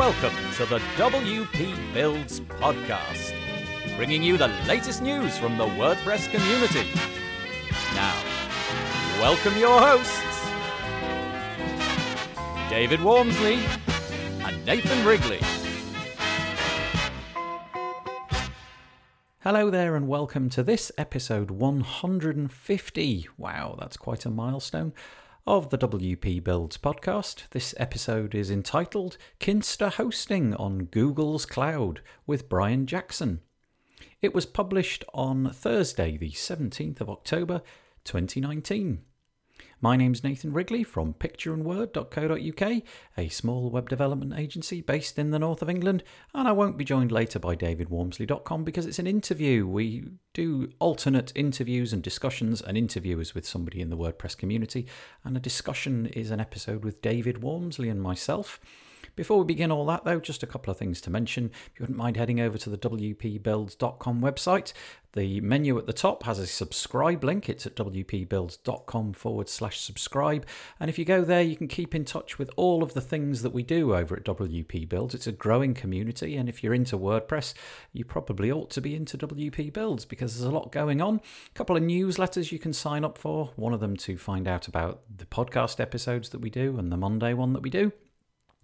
Welcome to the WP Builds podcast, bringing you the latest news from the WordPress community. Now, welcome your hosts, David Waumsley and Nathan Wrigley. Hello there, and welcome to this episode 150. Wow, that's quite a milestone of the WP Builds podcast. This episode is entitled Kinsta Hosting on Google's Cloud with Brian Jackson. It was published on Thursday, the 17th of October 2019. My name's Nathan Wrigley from pictureandword.co.uk, a small web development agency based in the north of England, and I won't be joined later by davidwaumsley.com because it's an interview. We do alternate interviews and discussions, and interviewers with somebody in the WordPress community, and a discussion is an episode with David Waumsley and myself. Before we begin all that, though, just a couple of things to mention. If you wouldn't mind heading over to the WPBuilds.com website, the menu at the top has a subscribe link. It's at WPBuilds.com forward slash subscribe. And if you go there, you can keep in touch with all of the things that we do over at WP Builds. It's a growing community. And if you're into WordPress, you probably ought to be into WP Builds because there's a lot going on. A couple of newsletters you can sign up for. One of them to find out about the podcast episodes that we do and the Monday one that we do.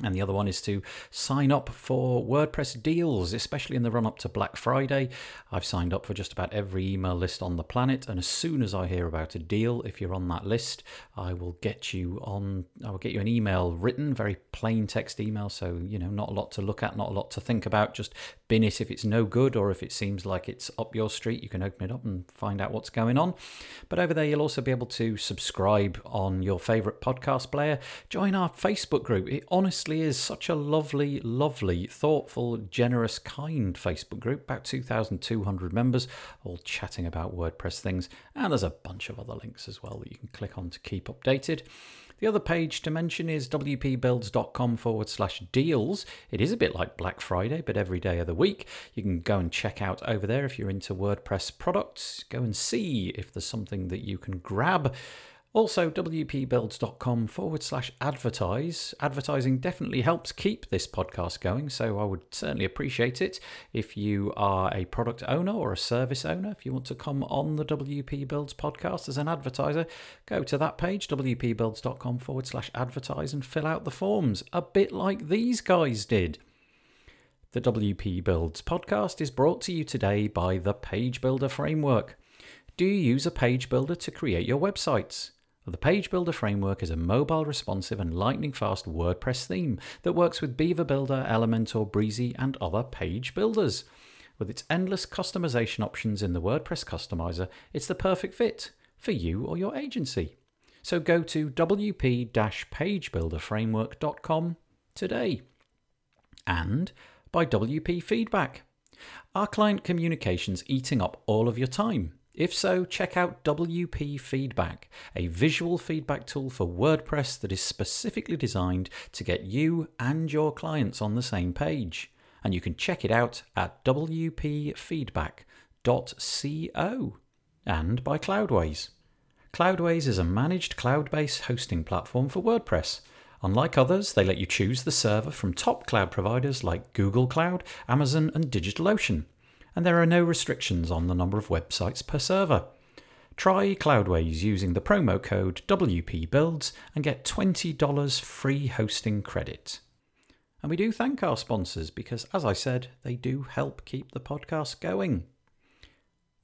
And the other one is to sign up for WordPress deals, especially in the run up to Black Friday. I've signed up for just about every email list on the planet, and as soon as I hear about a deal, if you're on that list, I will get you on. I will get you an email written, very plain text email. So you know, not a lot to look at, not a lot to think about. Just bin it if it's no good or if it seems like it's up your street. You can open it up and find out what's going on. But over there, you'll also be able to subscribe on your favorite podcast player. Join our Facebook group. It honestly is such a lovely, lovely, thoughtful, generous, kind Facebook group. About 2,200 members, all chatting about WordPress things. And there's a bunch of other links as well that you can click on to keep updated. The other page to mention is wpbuilds.com forward slash deals. It is a bit like Black Friday, but every day of the week. You can go and check out over there if you're into WordPress products. Go and see if there's something that you can grab. Also, wpbuilds.com forward slash advertise. Advertising definitely helps keep this podcast going, so I would certainly appreciate it if you are a product owner or a service owner. If you want to come on the WP Builds podcast as an advertiser, go to that page, wpbuilds.com forward slash advertise, and fill out the forms, a bit like these guys did. The WP Builds podcast is brought to you today by the Page Builder Framework. Do you use a page builder to create your websites? The Page Builder framework is a mobile responsive and lightning fast WordPress theme that works with Beaver Builder, Elementor, Brizy, and other page builders. With its endless customization options in the WordPress customizer, it's the perfect fit for you or your agency. So go to wp pagebuilderframework.com today. And by WP Feedback. Are client communications eating up all of your time? If so, check out WP Feedback, a visual feedback tool for WordPress that is specifically designed to get you and your clients on the same page. And you can check it out at wpfeedback.co and by Cloudways. Cloudways is a managed cloud based hosting platform for WordPress. Unlike others, they let you choose the server from top cloud providers like Google Cloud, Amazon, and DigitalOcean and there are no restrictions on the number of websites per server. Try Cloudways using the promo code WPBuilds and get $20 free hosting credit. And we do thank our sponsors because, as I said, they do help keep the podcast going.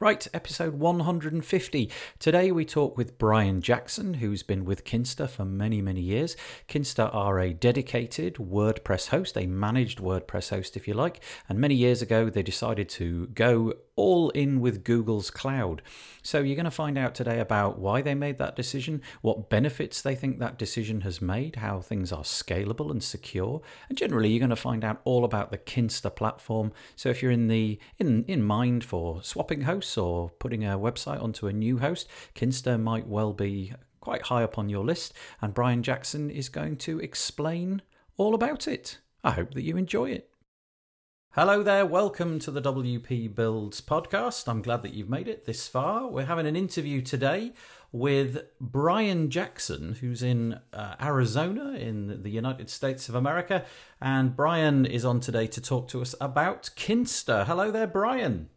Right, episode 150. Today we talk with Brian Jackson, who's been with Kinsta for many, many years. Kinsta are a dedicated WordPress host, a managed WordPress host, if you like. And many years ago, they decided to go all in with Google's cloud. So you're going to find out today about why they made that decision, what benefits they think that decision has made, how things are scalable and secure, and generally you're going to find out all about the Kinsta platform. So if you're in the in in mind for swapping hosts or putting a website onto a new host, Kinsta might well be quite high up on your list and Brian Jackson is going to explain all about it. I hope that you enjoy it. Hello there, welcome to the WP Builds podcast. I'm glad that you've made it this far. We're having an interview today with Brian Jackson, who's in uh, Arizona in the United States of America. And Brian is on today to talk to us about Kinsta. Hello there, Brian.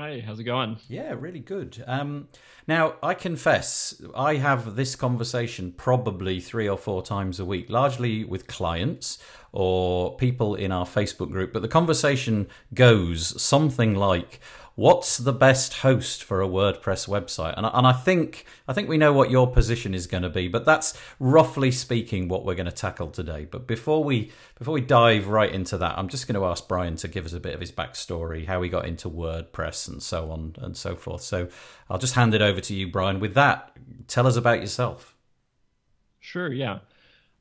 Hi, how's it going? Yeah, really good. Um, now, I confess, I have this conversation probably three or four times a week, largely with clients or people in our Facebook group. But the conversation goes something like, what's the best host for a WordPress website? And, and I think I think we know what your position is going to be, but that's roughly speaking what we're going to tackle today. But before we before we dive right into that, I'm just going to ask Brian to give us a bit of his backstory, how he got into WordPress, and so on and so forth. So I'll just hand it over to you, Brian. With that, tell us about yourself. Sure. Yeah.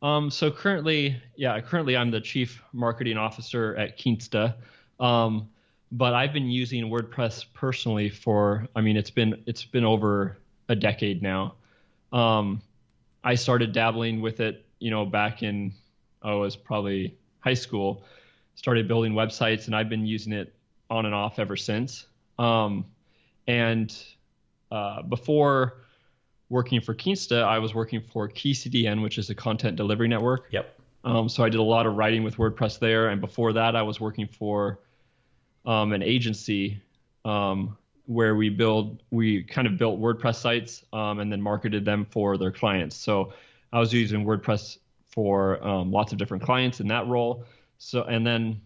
Um, so currently, yeah, currently I'm the chief marketing officer at Kinsta. Um, but I've been using WordPress personally for I mean it's been it's been over a decade now. Um, I started dabbling with it, you know, back in oh, it was probably high school. Started building websites, and I've been using it on and off ever since. Um, and uh, before working for Kinsta, I was working for KeyCDN, which is a content delivery network. Yep. Um, so I did a lot of writing with WordPress there, and before that, I was working for um, an agency um, where we build we kind of built WordPress sites um, and then marketed them for their clients. So I was using WordPress for um, lots of different clients in that role. So and then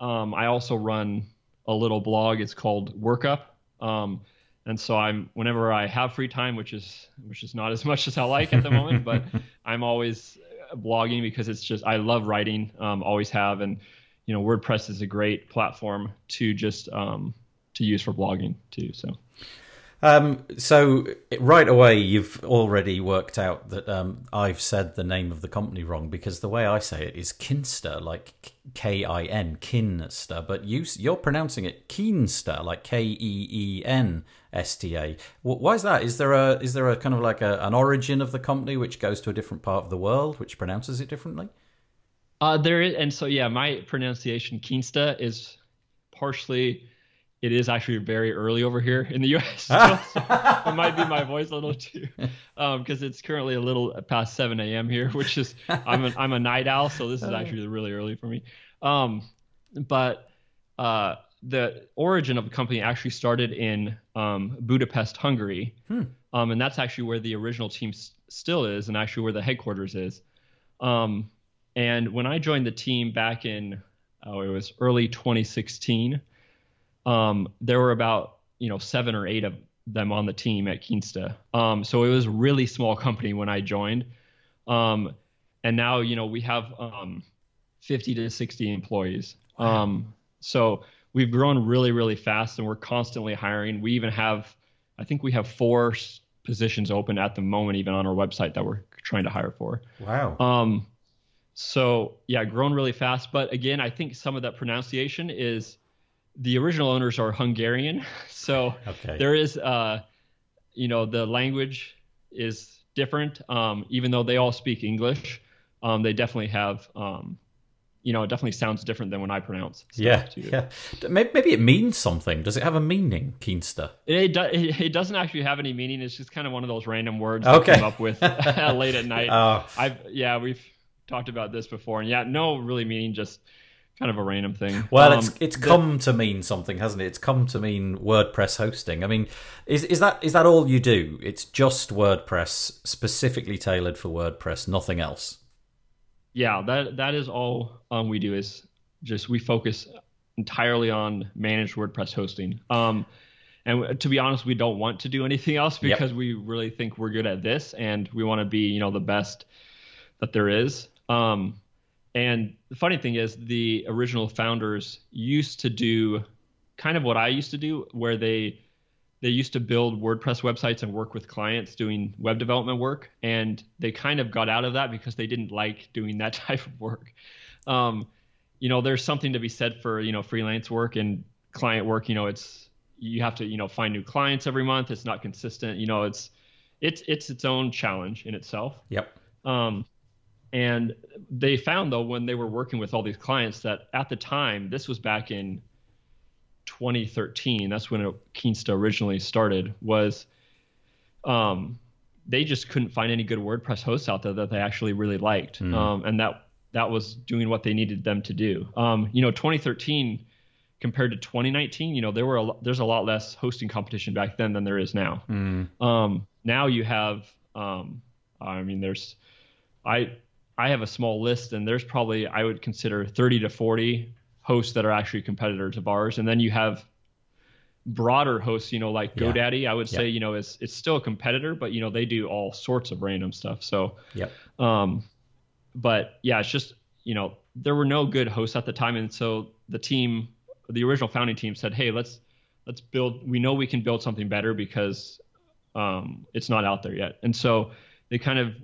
um, I also run a little blog. It's called Woorkup. Um, and so I'm whenever I have free time, which is which is not as much as I like at the moment, but I'm always blogging because it's just I love writing, always have, and you know WordPress is a great platform to just um, to use for blogging too. So. Um, so right away, you've already worked out that um, I've said the name of the company wrong because the way I say it is Kinster, like K I N, Kinsta, but you you're pronouncing it Keenster, like K E E N S T A. Why is that? Is there a is there a kind of like a, an origin of the company which goes to a different part of the world which pronounces it differently? Uh, there is, and so yeah, my pronunciation Kinsta is partially. It is actually very early over here in the U.S. so it might be my voice a little too, because um, it's currently a little past 7 a.m. here, which is I'm a, I'm a night owl, so this is actually really early for me. Um, but uh, the origin of the company actually started in um, Budapest, Hungary, hmm. um, and that's actually where the original team s- still is, and actually where the headquarters is. Um, and when I joined the team back in, oh, it was early 2016, um, there were about you know seven or eight of them on the team at Keensta. Um, so it was a really small company when I joined. Um, and now you know we have um, 50 to 60 employees. Wow. Um, so we've grown really really fast, and we're constantly hiring. We even have, I think we have four positions open at the moment, even on our website that we're trying to hire for. Wow. Um, so yeah, grown really fast. But again, I think some of that pronunciation is the original owners are Hungarian, so okay. there is, uh, you know, the language is different. Um, even though they all speak English, um, they definitely have, um, you know, it definitely sounds different than when I pronounce. Yeah, yeah. Maybe it means something. Does it have a meaning, Keenster? It, it, it doesn't actually have any meaning. It's just kind of one of those random words okay. I came up with late at night. Oh. I've yeah, we've talked about this before, and yeah, no really meaning just kind of a random thing. Well, um, it's it's come the, to mean something, hasn't it? It's come to mean WordPress hosting. I mean, is is that is that all you do? It's just WordPress, specifically tailored for WordPress, nothing else. Yeah, that that is all um, we do. Is just we focus entirely on managed WordPress hosting. Um, and to be honest, we don't want to do anything else because yep. we really think we're good at this, and we want to be, you know, the best that there is. Um, and the funny thing is, the original founders used to do kind of what I used to do, where they they used to build WordPress websites and work with clients doing web development work, and they kind of got out of that because they didn't like doing that type of work. Um, you know, there's something to be said for you know freelance work and client work. You know, it's you have to you know find new clients every month. It's not consistent. You know, it's it's it's its own challenge in itself. Yep. Um, and they found though when they were working with all these clients that at the time, this was back in 2013. That's when Keensta originally started. Was um, they just couldn't find any good WordPress hosts out there that they actually really liked, mm. um, and that that was doing what they needed them to do. Um, you know, 2013 compared to 2019, you know, there were a, there's a lot less hosting competition back then than there is now. Mm. Um, now you have, um, I mean, there's, I I have a small list, and there's probably I would consider 30 to 40 hosts that are actually competitors of ours, and then you have broader hosts, you know, like yeah. GoDaddy. I would say, you know, is it's still a competitor, but you know they do all sorts of random stuff. So, yeah. Um, but yeah, it's just you know there were no good hosts at the time, and so the team, the original founding team, said, hey, let's let's build. We know we can build something better because um, it's not out there yet, and so they kind of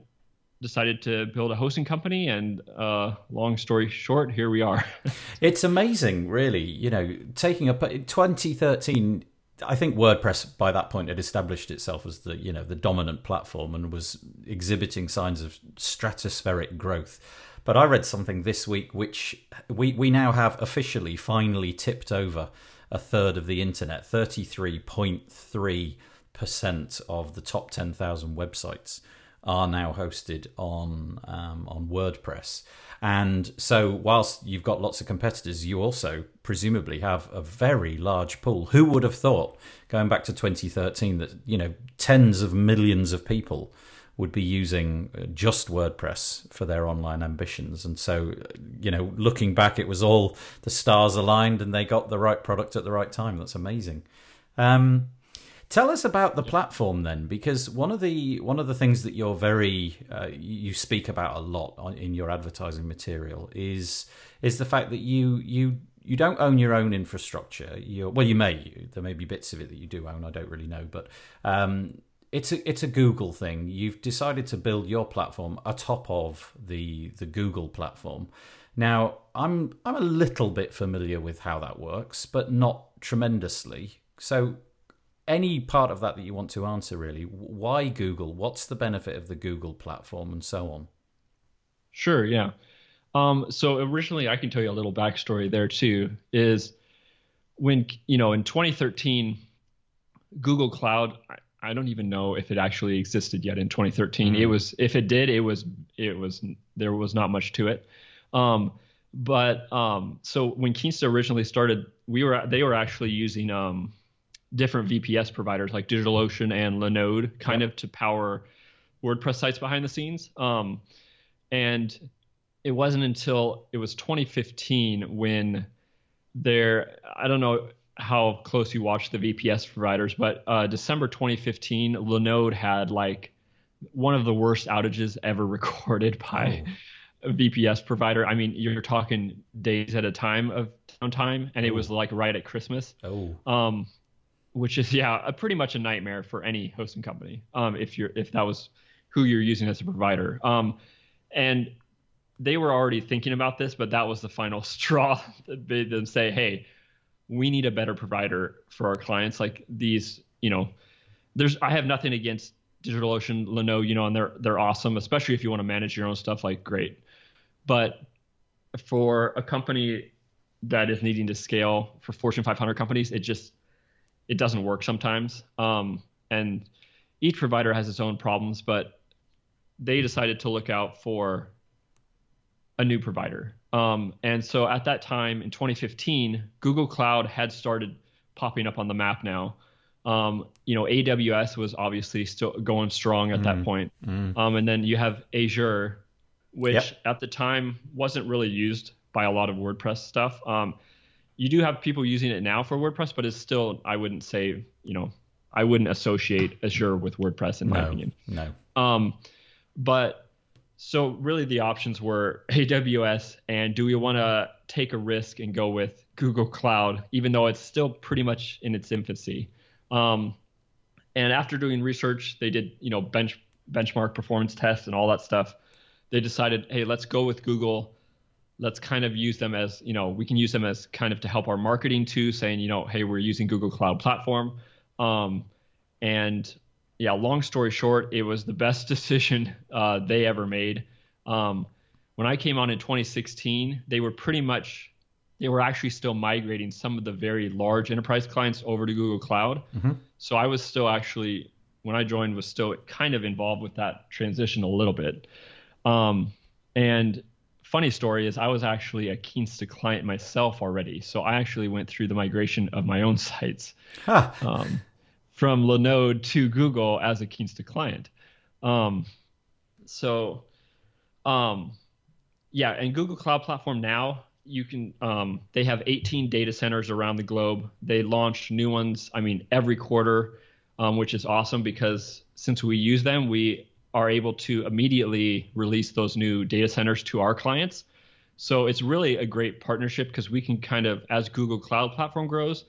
decided to build a hosting company and uh, long story short here we are it's amazing really you know taking up 2013 I think WordPress by that point had established itself as the you know the dominant platform and was exhibiting signs of stratospheric growth. But I read something this week which we we now have officially finally tipped over a third of the internet, 33.3% of the top 10,000 websites are now hosted on um, on WordPress. And so, whilst you've got lots of competitors, you also presumably have a very large pool. Who would have thought, going back to 2013, that you know tens of millions of people would be using uh, just WordPress for their online ambitions? And so, you know, looking back, it was all the stars aligned, and they got the right product at the right time. That's amazing. Um, Tell us about the platform then, because one of the one of the things that you're very uh, you speak about a lot in your advertising material is is the fact that you you you don't own your own infrastructure. You're, well, you may. There may be bits of it that you do own. I don't really know, but um, it's a it's a Google thing. You've decided to build your platform atop of the the Google platform. Now, I'm I'm a little bit familiar with how that works, but not tremendously. So, any part of that that you want to answer, really. Why Google? What's the benefit of the Google platform, and so on? Sure. Yeah. Um, so originally, I can tell you a little backstory there too. Is when you know in 2013, Google Cloud. I, I don't even know if it actually existed yet in 2013. Mm-hmm. It was if it did, it was it was there was not much to it. Um, but um, so when Kinsta originally started, we were they were actually using um, different VPS providers like DigitalOcean and Linode kind of to power WordPress sites behind the scenes. Um, and it wasn't until it was 2015 when there, I don't know how close you watch the VPS providers, but uh, December 2015, Linode had like one of the worst outages ever recorded by oh. a VPS provider. I mean, you're talking days at a time of downtime, and it was like right at Christmas. Oh. Um, which is yeah, a, pretty much a nightmare for any hosting company. Um, if you're if that was who you're using as a provider. Um, and they were already thinking about this, but that was the final straw that made them say, "Hey, we need a better provider for our clients." Like these, you know, there's I have nothing against DigitalOcean, Linode, you know, and they're they're awesome, especially if you want to manage your own stuff. Like great, but for a company that is needing to scale for Fortune 500 companies, it just it doesn't work sometimes. Um, and each provider has its own problems, but they decided to look out for a new provider. Um, and so at that time in 2015, Google Cloud had started popping up on the map now. Um, you know, AWS was obviously still going strong at mm, that point. Mm. Um, and then you have Azure, which yep. at the time wasn't really used by a lot of WordPress stuff. Um, you do have people using it now for WordPress, but it's still I wouldn't say you know I wouldn't associate Azure with WordPress in no, my opinion. No. Um, but so really the options were AWS and do we want to take a risk and go with Google Cloud, even though it's still pretty much in its infancy. Um, and after doing research, they did you know bench benchmark performance tests and all that stuff. They decided, hey, let's go with Google let's kind of use them as you know we can use them as kind of to help our marketing too saying you know hey we're using google cloud platform um, and yeah long story short it was the best decision uh, they ever made um, when I came on in 2016, they were pretty much they were actually still migrating some of the very large enterprise clients over to Google Cloud. Mm-hmm. So I was still actually when I joined was still kind of involved with that transition a little bit. Um, and funny story is I was actually a Kinsta client myself already. So I actually went through the migration of my own sites huh. um, from Linode to Google as a Kinsta client. Um, so, um, yeah, and Google Cloud Platform now you can um, they have 18 data centers around the globe. They launch new ones. I mean, every quarter, um, which is awesome because since we use them, we are able to immediately release those new data centers to our clients. So it's really a great partnership because we can kind of, as Google Cloud Platform grows,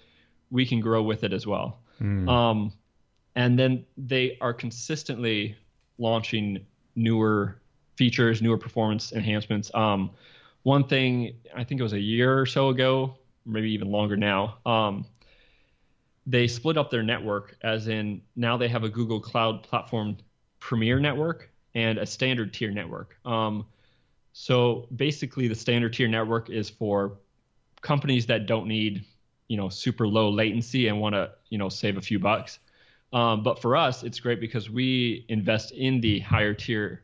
we can grow with it as well. Mm. Um, and then they are consistently launching newer features, newer performance enhancements. Um, one thing, I think it was a year or so ago, maybe even longer now, um, they split up their network, as in now they have a Google Cloud Platform Premier network and a standard tier network. Um, so basically, the standard tier network is for companies that don't need, you know, super low latency and want to, you know, save a few bucks. Um, but for us, it's great because we invest in the higher tier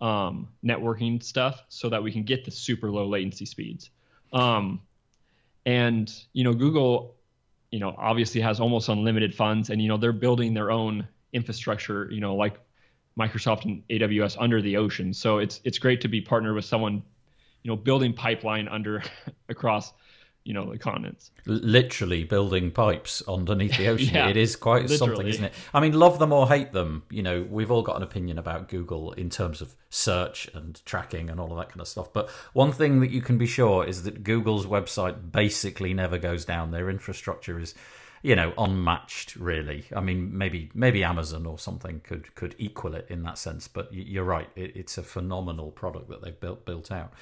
um, networking stuff so that we can get the super low latency speeds. Um, and you know, Google, you know, obviously has almost unlimited funds, and you know they're building their own infrastructure. You know, like Microsoft and AWS under the ocean. So it's it's great to be partnered with someone, you know, building pipeline under across you know the continents. Literally building pipes underneath the ocean. Yeah, it is quite literally. something isn't it? I mean love them or hate them you know we've all got an opinion about google in terms of search and tracking and all of that kind of stuff. But one thing that you can be sure is that google's website basically never goes down. Their infrastructure is you know unmatched really. I mean maybe maybe amazon or something could could equal it in that sense but you're right. It, it's a phenomenal product that they've built built out.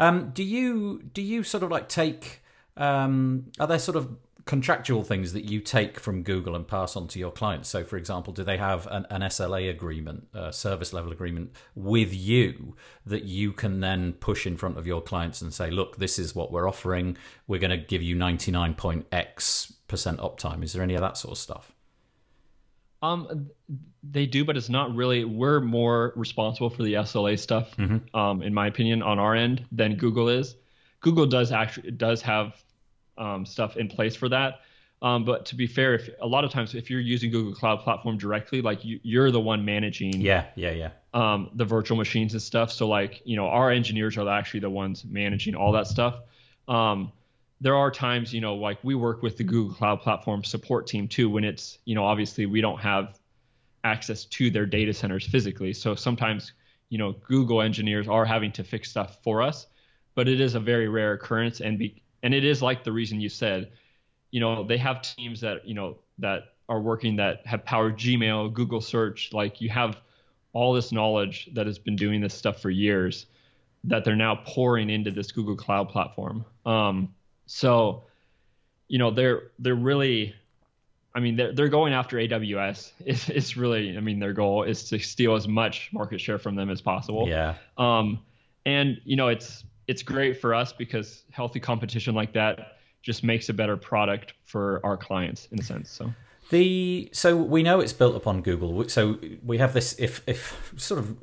Um, do you do you sort of like take um, are there sort of contractual things that you take from Google and pass on to your clients? So, for example, do they have an, an SLA agreement, a service level agreement with you that you can then push in front of your clients and say, look, this is what we're offering. We're going to give you 99.x percent uptime. Is there any of that sort of stuff? Um, they do, but it's not really. We're more responsible for the SLA stuff, mm-hmm. um, in my opinion, on our end than Google is. Google does actually does have um, stuff in place for that. Um, but to be fair, if a lot of times if you're using Google Cloud Platform directly, like you, are the one managing. Yeah, yeah, yeah. Um, the virtual machines and stuff. So like you know, our engineers are actually the ones managing all that stuff. Um, there are times you know like we work with the Google Cloud Platform support team too when it's you know obviously we don't have access to their data centers physically. So sometimes you know Google engineers are having to fix stuff for us, but it is a very rare occurrence and be, and it is like the reason you said, you know, they have teams that, you know, that are working that have powered Gmail, Google search, like you have all this knowledge that has been doing this stuff for years that they're now pouring into this Google Cloud platform. Um, so, you know, they're they're really, I mean, they're they're going after AWS. It's, it's really, I mean, their goal is to steal as much market share from them as possible. Yeah. Um, and you know, it's it's great for us because healthy competition like that just makes a better product for our clients in a sense. So the so we know it's built upon Google. So we have this if if sort of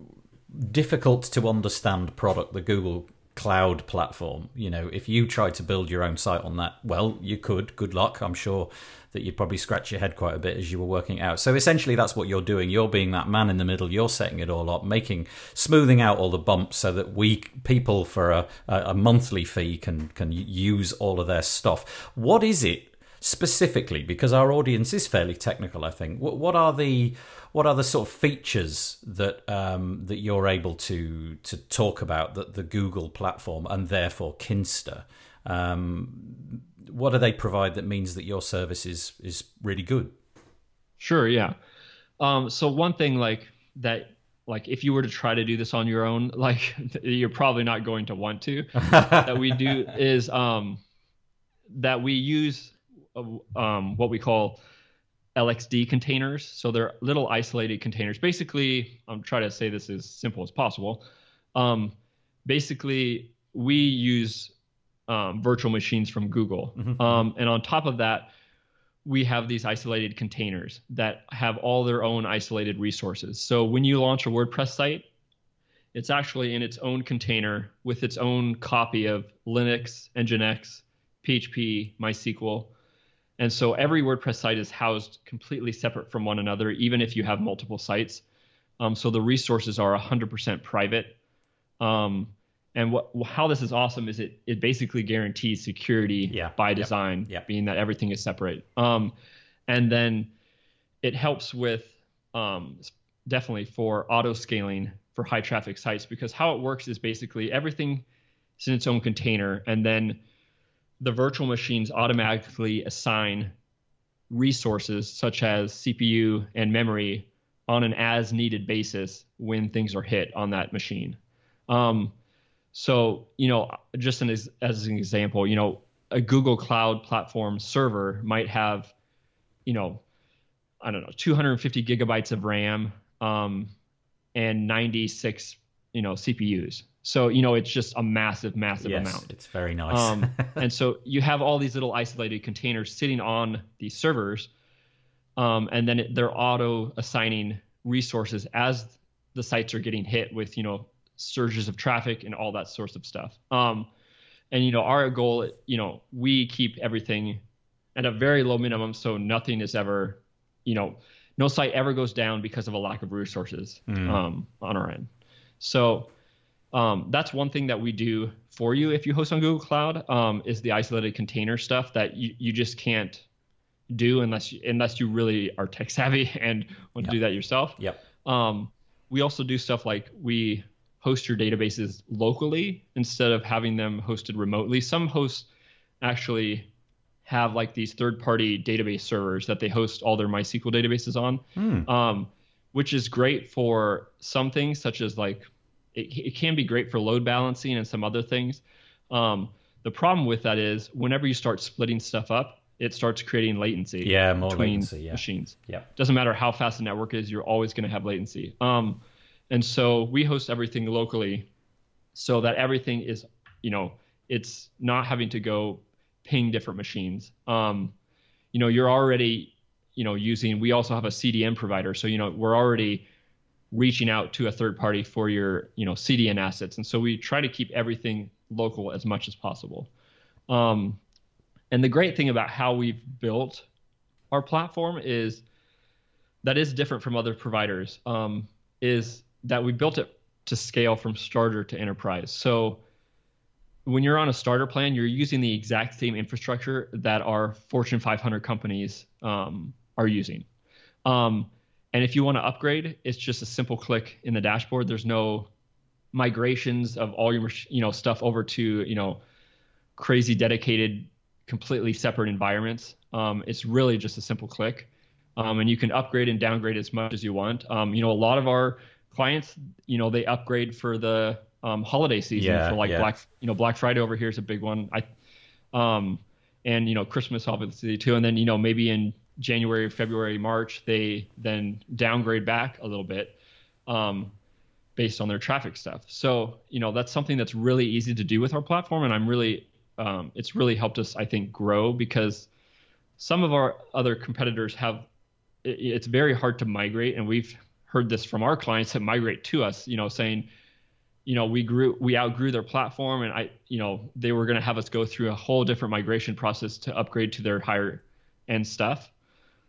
difficult to understand product, the Google cloud platform. You know, if you tried to build your own site on that, well, you could. Good luck. I'm sure that you'd probably scratch your head quite a bit as you were working out. So essentially, that's what you're doing. You're being that man in the middle. You're setting it all up, making smoothing out all the bumps so that we people for a, a monthly fee can can use all of their stuff. What is it specifically? Because our audience is fairly technical. I think. What, what are the what are the sort of features that um, that you're able to to talk about that the Google platform and therefore Kinsta? Um, what do they provide that means that your service is is really good? Sure, yeah. Um, so one thing like that, like if you were to try to do this on your own, like you're probably not going to want to. that we do is um, that we use um, what we call LXD containers. So they're little isolated containers. Basically, I'm trying to say this as simple as possible. Um, basically we use um, virtual machines from Google, Mhm. um, and on top of that, we have these isolated containers that have all their own isolated resources. So when you launch a WordPress site, it's actually in its own container with its own copy of Linux, Nginx, PHP, MySQL. And so every WordPress site is housed completely separate from one another, even if you have multiple sites. Um, so the resources are 100% private. Um, and what how this is awesome is it it basically guarantees security Yeah. by Yep. design, Yep. being that everything is separate. Um, and then it helps with um, definitely for auto scaling for high traffic sites because how it works is basically everything is in its own container, and then the virtual machines automatically assign resources such as CPU and memory on an as needed basis when things are hit on that machine. Um, so, you know, just an, as, as an example, you know, a Google Cloud Platform server might have, you know, I don't know, 250 gigabytes of RAM um, and 96, you know, CPUs. So, you know, it's just a massive, massive yes, amount. it's very nice. Um, and so you have all these little isolated containers sitting on these servers, um, and then it, they're auto assigning resources as the sites are getting hit with you know surges of traffic and all that sorts of stuff. Um, and you know our goal, you know, we keep everything at a very low minimum, so nothing is ever, you know, no site ever goes down because of a lack of resources Mm. um, on our end. So um, that's one thing that we do for you if you host on Google Cloud um, is the isolated container stuff that you, you just can't do unless you, unless you really are tech savvy and want Yep. to do that yourself. yep. Um, we also do stuff like we host your databases locally instead of having them hosted remotely. Some hosts actually have like these third-party database servers that they host all their MySQL databases on Hmm. um, which is great for some things, such as like it, it can be great for load balancing and some other things. Um, the problem with that is whenever you start splitting stuff up, it starts creating latency Yeah, more between latency. Yeah. machines. Yep. Doesn't matter how fast the network is, you're always going to have latency. Um, and so we host everything locally so that everything is, you know, it's not having to go ping different machines. Um, you know, you're already, you know, using, we also have a CDN provider. So, you know, we're already reaching out to a third party for your, you know, CDN assets. And so we try to keep everything local as much as possible. Um, and the great thing about how we've built our platform is that is different from other providers um, is that we built it to scale from starter to enterprise. So when you're on a starter plan, you're using the exact same infrastructure that our Fortune 500 companies um, are using. Um, and if you want to upgrade, it's just a simple click in the dashboard. There's no migrations of all your you know stuff over to you know crazy dedicated, completely separate environments. Um, it's really just a simple click, um, and you can upgrade and downgrade as much as you want. Um, you know, a lot of our clients, you know, they upgrade for the um, holiday season Yeah, for like yeah. Black, you know, Black Friday over here is a big one. I, um, and you know, Christmas obviously too, and then you know maybe in January, February, March they then downgrade back a little bit. Um, based on their traffic stuff. So, you know, that's something that's really easy to do with our platform. And I'm really, um, it's really helped us, I think, grow because some of our other competitors have, it, it's very hard to migrate. And we've heard this from our clients that migrate to us, you know, saying, you know, we grew, we outgrew their platform and I, you know, they were going to have us go through a whole different migration process to upgrade to their higher end stuff.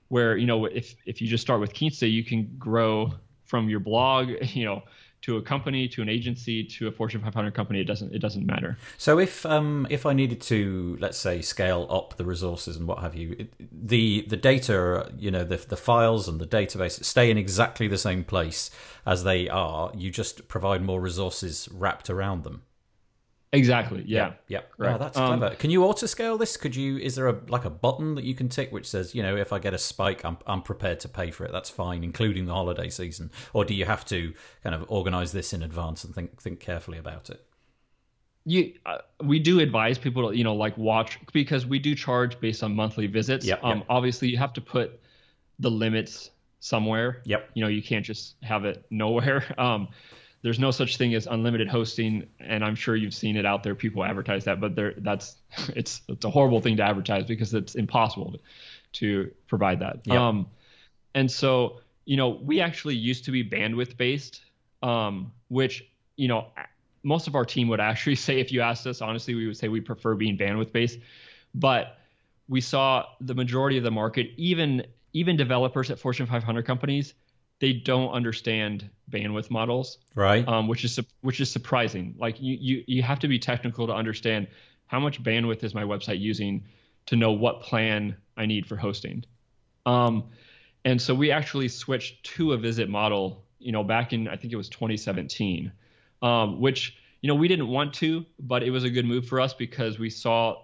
Where, you know, if, if you just start with Keensta, you can grow from your blog, you know, to a company, to an agency, to a Fortune 500 company. It doesn't it doesn't matter. So if um if I needed to let's say scale up the resources and what have you, the the data you know the the files and the database stay in exactly the same place as they are. You just provide more resources wrapped around them. Exactly. Yeah. Yeah. Oh, Correct. that's Um, clever. Can you auto scale this? Could you? Is there a like a button that you can tick which says, you know, if I get a spike, I'm I'm prepared to pay for it. That's fine, including the holiday season. Or do you have to kind of organize this in advance and think think carefully about it? You, uh, we do advise people to, you know, like watch because we do charge based on monthly visits. Yep, um, yep. Obviously, you have to put the limits somewhere. Yep. You know, you can't just have it nowhere. Um, there's no such thing as unlimited hosting, and I'm sure you've seen it out there. People advertise that, but there that's it's it's a horrible thing to advertise because it's impossible to, to provide that. Yep. Um, and so you know we actually used to be bandwidth based, um, which you know most of our team would actually say if you asked us honestly, we would say we prefer being bandwidth based, but we saw the majority of the market, even even developers at Fortune 500 companies, they don't understand bandwidth models, Right. um, which is which is surprising. Like you, you you have to be technical to understand how much bandwidth is my website using to know what plan I need for hosting. Um, and so we actually switched to a visit model, you know, back in I think it was 2017, um, which you know we didn't want to, but it was a good move for us because we saw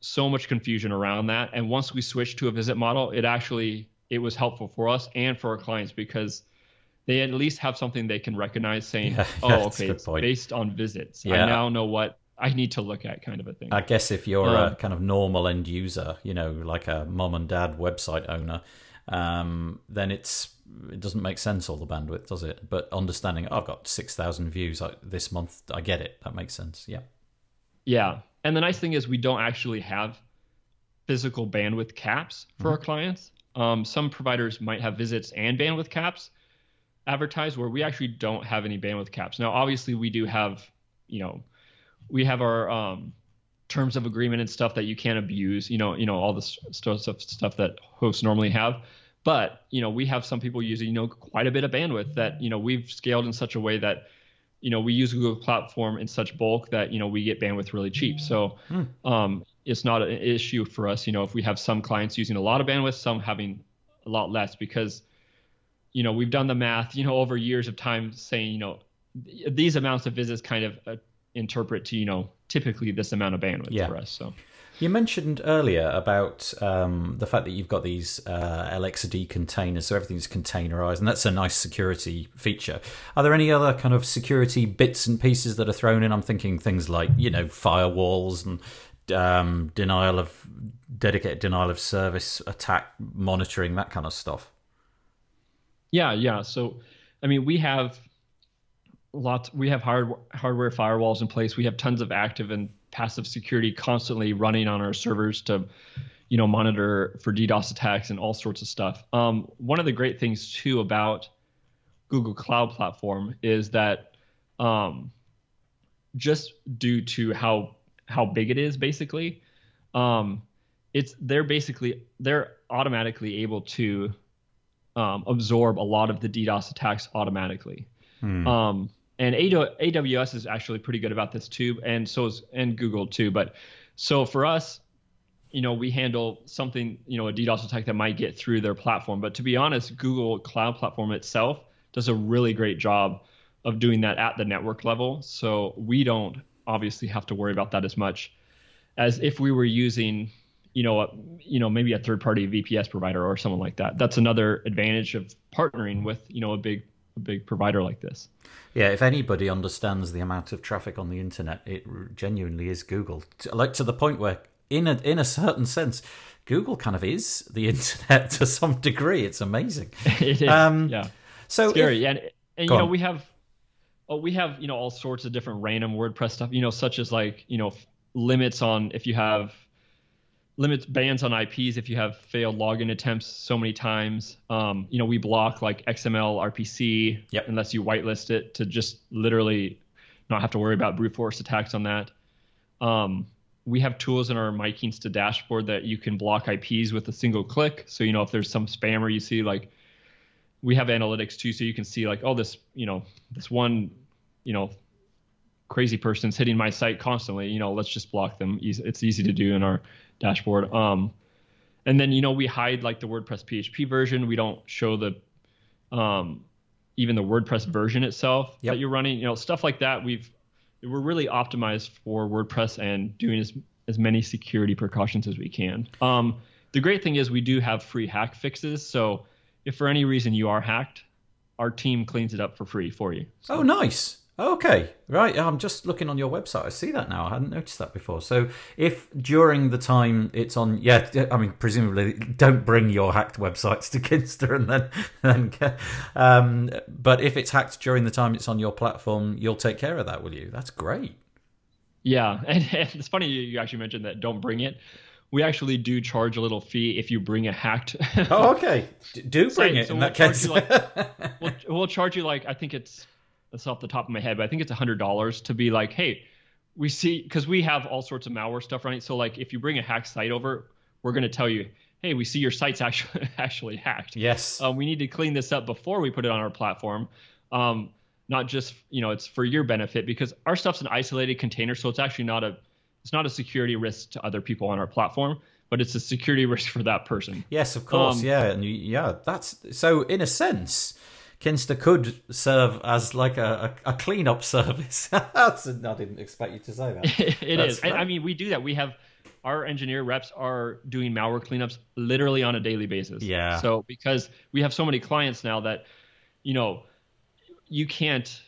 so much confusion around that. And once we switched to a visit model, it actually it was helpful for us and for our clients because they at least have something they can recognize saying, Yeah, oh, okay, it's based on visits. Yeah. I now know what I need to look at kind of a thing. I guess if you're a Um, kind of normal end user, you know, like a mom and dad website owner, um, then it's it doesn't make sense all the bandwidth, does it? But understanding, oh, I've got six thousand views this month, I get it. That makes sense. Yeah. Yeah. And the nice thing is we don't actually have physical bandwidth caps for our clients. Um, some providers might have visits and bandwidth caps advertised where we actually don't have any bandwidth caps. Now, obviously we do have, you know, we have our um, terms of agreement and stuff that you can't abuse, you know, you know, all this stuff, stuff, stuff that hosts normally have. But, you know, we have some people using, you know, quite a bit of bandwidth that, you know, we've scaled in such a way that, you know, we use Google platform in such bulk that, you know, we get bandwidth really cheap. So um, it's not an issue for us, you know, if we have some clients using a lot of bandwidth, some having a lot less because, you know, we've done the math, you know, over years of time saying, you know, th- these amounts of visits kind of uh, interpret to, you know, typically this amount of bandwidth Yeah. for us. So. You mentioned earlier about um, the fact that you've got these uh, LXD containers, so everything's containerized, and that's a nice security feature. Are there any other kind of security bits and pieces that are thrown in? I'm thinking things like, you know, firewalls and um, denial of dedicated denial of service attack monitoring, that kind of stuff. Yeah, yeah. So, I mean, we have lots. We have hard, hardware firewalls in place. We have tons of active and passive security constantly running on our servers to, you know, monitor for DDoS attacks and all sorts of stuff. Um, one of the great things too about Google Cloud Platform is that, um, just due to how how big it is, basically, um, it's they're basically they're automatically able to um, absorb a lot of the DDoS attacks automatically. Um, and AWS is actually pretty good about this too, and so is and Google too. But so for us, you know, we handle something, you know, a DDoS attack that might get through their platform. But to be honest, Google Cloud Platform itself does a really great job of doing that at the network level. So we don't obviously have to worry about that as much as if we were using you know, a, you know, maybe a third-party VPS provider or someone like that. That's another advantage of partnering with, you know, a big, a big provider like this. Yeah, if anybody understands the amount of traffic on the internet, it genuinely is Google. Like to the point where, in a in a certain sense, Google kind of is the internet to some degree. It's amazing. it is, Um, yeah, So, if- scary. and and Go you know, on. we have, oh, we have, you know, all sorts of different random WordPress stuff. You know, such as like, you know, f- limits on if you have limits bans on IPs if you have failed login attempts so many times. Um, you know, we block like XML RPC Yep. unless you whitelist it to just literally not have to worry about brute force attacks on that. Um, we have tools in our MyKinsta dashboard that you can block IPs with a single click. So you know if there's some spammer you see, like we have analytics too, so you can see like, oh, this you know this one you know crazy person's hitting my site constantly. You know, let's just block them. Easy- It's easy to do in our dashboard. Um, and then you know we hide like the WordPress PHP version. We don't show the um, even the WordPress version itself Yep. that you're running. You know, stuff like that. We've we're really optimized for WordPress and doing as as many security precautions as we can. Um, the great thing is we do have free hack fixes. So if for any reason you are hacked, our team cleans it up for free for you. oh, nice. Okay, right. I'm just looking on your website. I see that now. I hadn't noticed that before. So, if during the time it's on, yeah, I mean, presumably, don't bring your hacked websites to Kinsta and then, then, um, but if it's hacked during the time it's on your platform, you'll take care of that, will you? That's great. Yeah, and, and it's funny you actually mentioned that. Don't bring it. We actually do charge a little fee if you bring a hacked. oh, okay. Do bring it so in we'll that case. like, we'll, we'll charge you like I think it's that's off the top of my head, but I think it's a hundred dollars to be like, hey, we see because we have all sorts of malware stuff running. So like, if you bring a hacked site over, we're going to tell you, hey, we see your site's actually actually hacked. Yes. Um, we need to clean this up before we put it on our platform. Um, not just you know, it's for your benefit because our stuff's an isolated container, so it's actually not a it's not a security risk to other people on our platform but it's a security risk for that person. Yes, of course. Um, yeah, and you, yeah, that's so. In a sense, Kinsta could serve as like a, a, a cleanup service. I didn't expect you to say that. it That's is. I mean, we do that. We have our engineer reps are doing malware cleanups literally on a daily basis. Yeah. So because we have so many clients now that, you know, you can't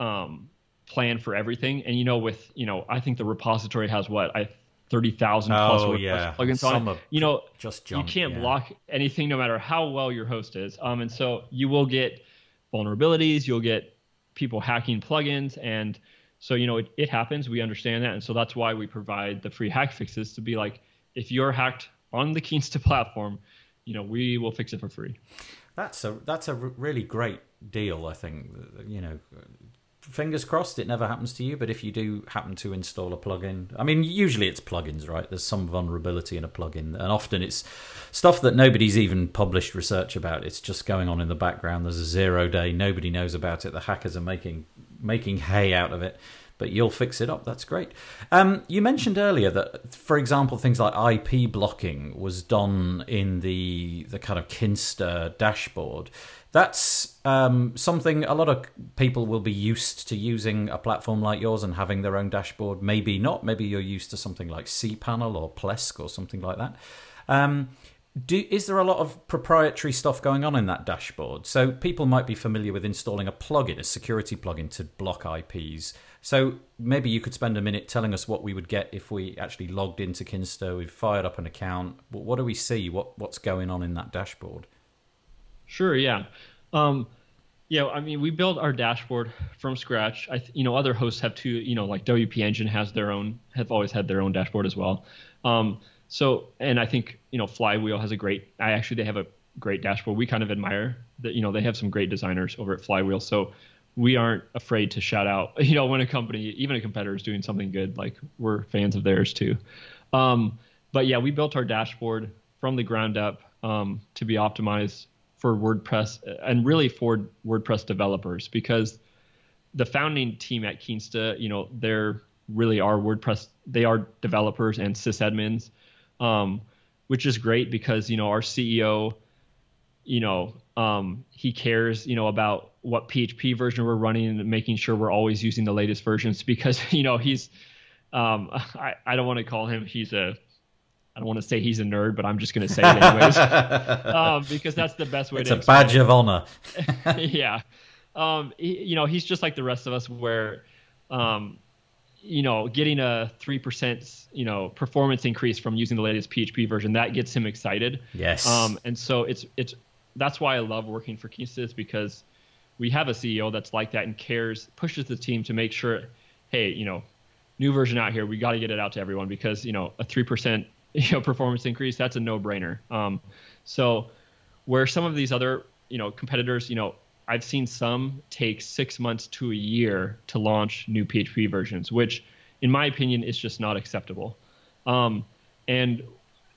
um, plan for everything. And you know, with you know, I think the repository has what I thirty thousand plus oh, yeah. plugins Some on it. You know, just junk, you can't yeah. block anything no matter how well your host is. Um, and so you will get vulnerabilities, you'll get people hacking plugins, and so you know it, it happens. We understand that, and so that's why we provide the free hack fixes to be like, if you're hacked on the Kinsta platform, you know we will fix it for free. That's a that's a really great deal. I think you know fingers crossed it never happens to you but if you do happen to install a plugin i mean usually it's plugins right there's some vulnerability in a plugin and often it's stuff that nobody's even published research about it's just going on in the background there's a zero day nobody knows about it the hackers are making making hay out of it but you'll fix it up. That's great. Um, you mentioned earlier that, for example, things like IP blocking was done in the the kind of Kinsta dashboard. That's um, something a lot of people will be used to using a platform like yours and having their own dashboard. Maybe not. Maybe you're used to something like cPanel or Plesk or something like that. Um, do, is there a lot of proprietary stuff going on in that dashboard? So people might be familiar with installing a plugin, a security plugin to block IPs. So maybe you could spend a minute telling us what we would get if we actually logged into Kinsta, we've fired up an account. What do we see? What what's going on in that dashboard? Sure. Yeah. Um, yeah. I mean, we built our dashboard from scratch. I, th- you know, other hosts have too. You know, like WP Engine has their own, have always had their own dashboard as well. Um, so, and I think you know, Flywheel has a great. I actually they have a great dashboard. We kind of admire that. You know, they have some great designers over at Flywheel. So we aren't afraid to shout out. You know, when a company, even a competitor, is doing something good, like we're fans of theirs too. Um, but yeah, we built our dashboard from the ground up um, to be optimized for WordPress and really for WordPress developers because the founding team at Kinsta, you know, they're really are WordPress. They are developers and sysadmins, um, which is great because you know our CEO, you know, um, he cares, you know, about what PHP version we're running and making sure we're always using the latest versions because you know he's, um, I I don't want to call him he's a I don't want to say he's a nerd, but I'm just going to say it anyways, um, because that's the best way it's to. It's a badge it. of honor. yeah, um, he, you know, he's just like the rest of us, where, um, you know, getting a three percent, you know, performance increase from using the latest PHP version that gets him excited. Yes. Um, and so it's it's that's why I love working for Kinsta because we have a CEO that's like that and cares, pushes the team to make sure, hey, you know, new version out here, we got to get it out to everyone because you know a three percent you know performance increase, that's a no-brainer. Um, so where some of these other you know competitors, you know, I've seen some take six months to a year to launch new PHP versions, which in my opinion is just not acceptable. Um, and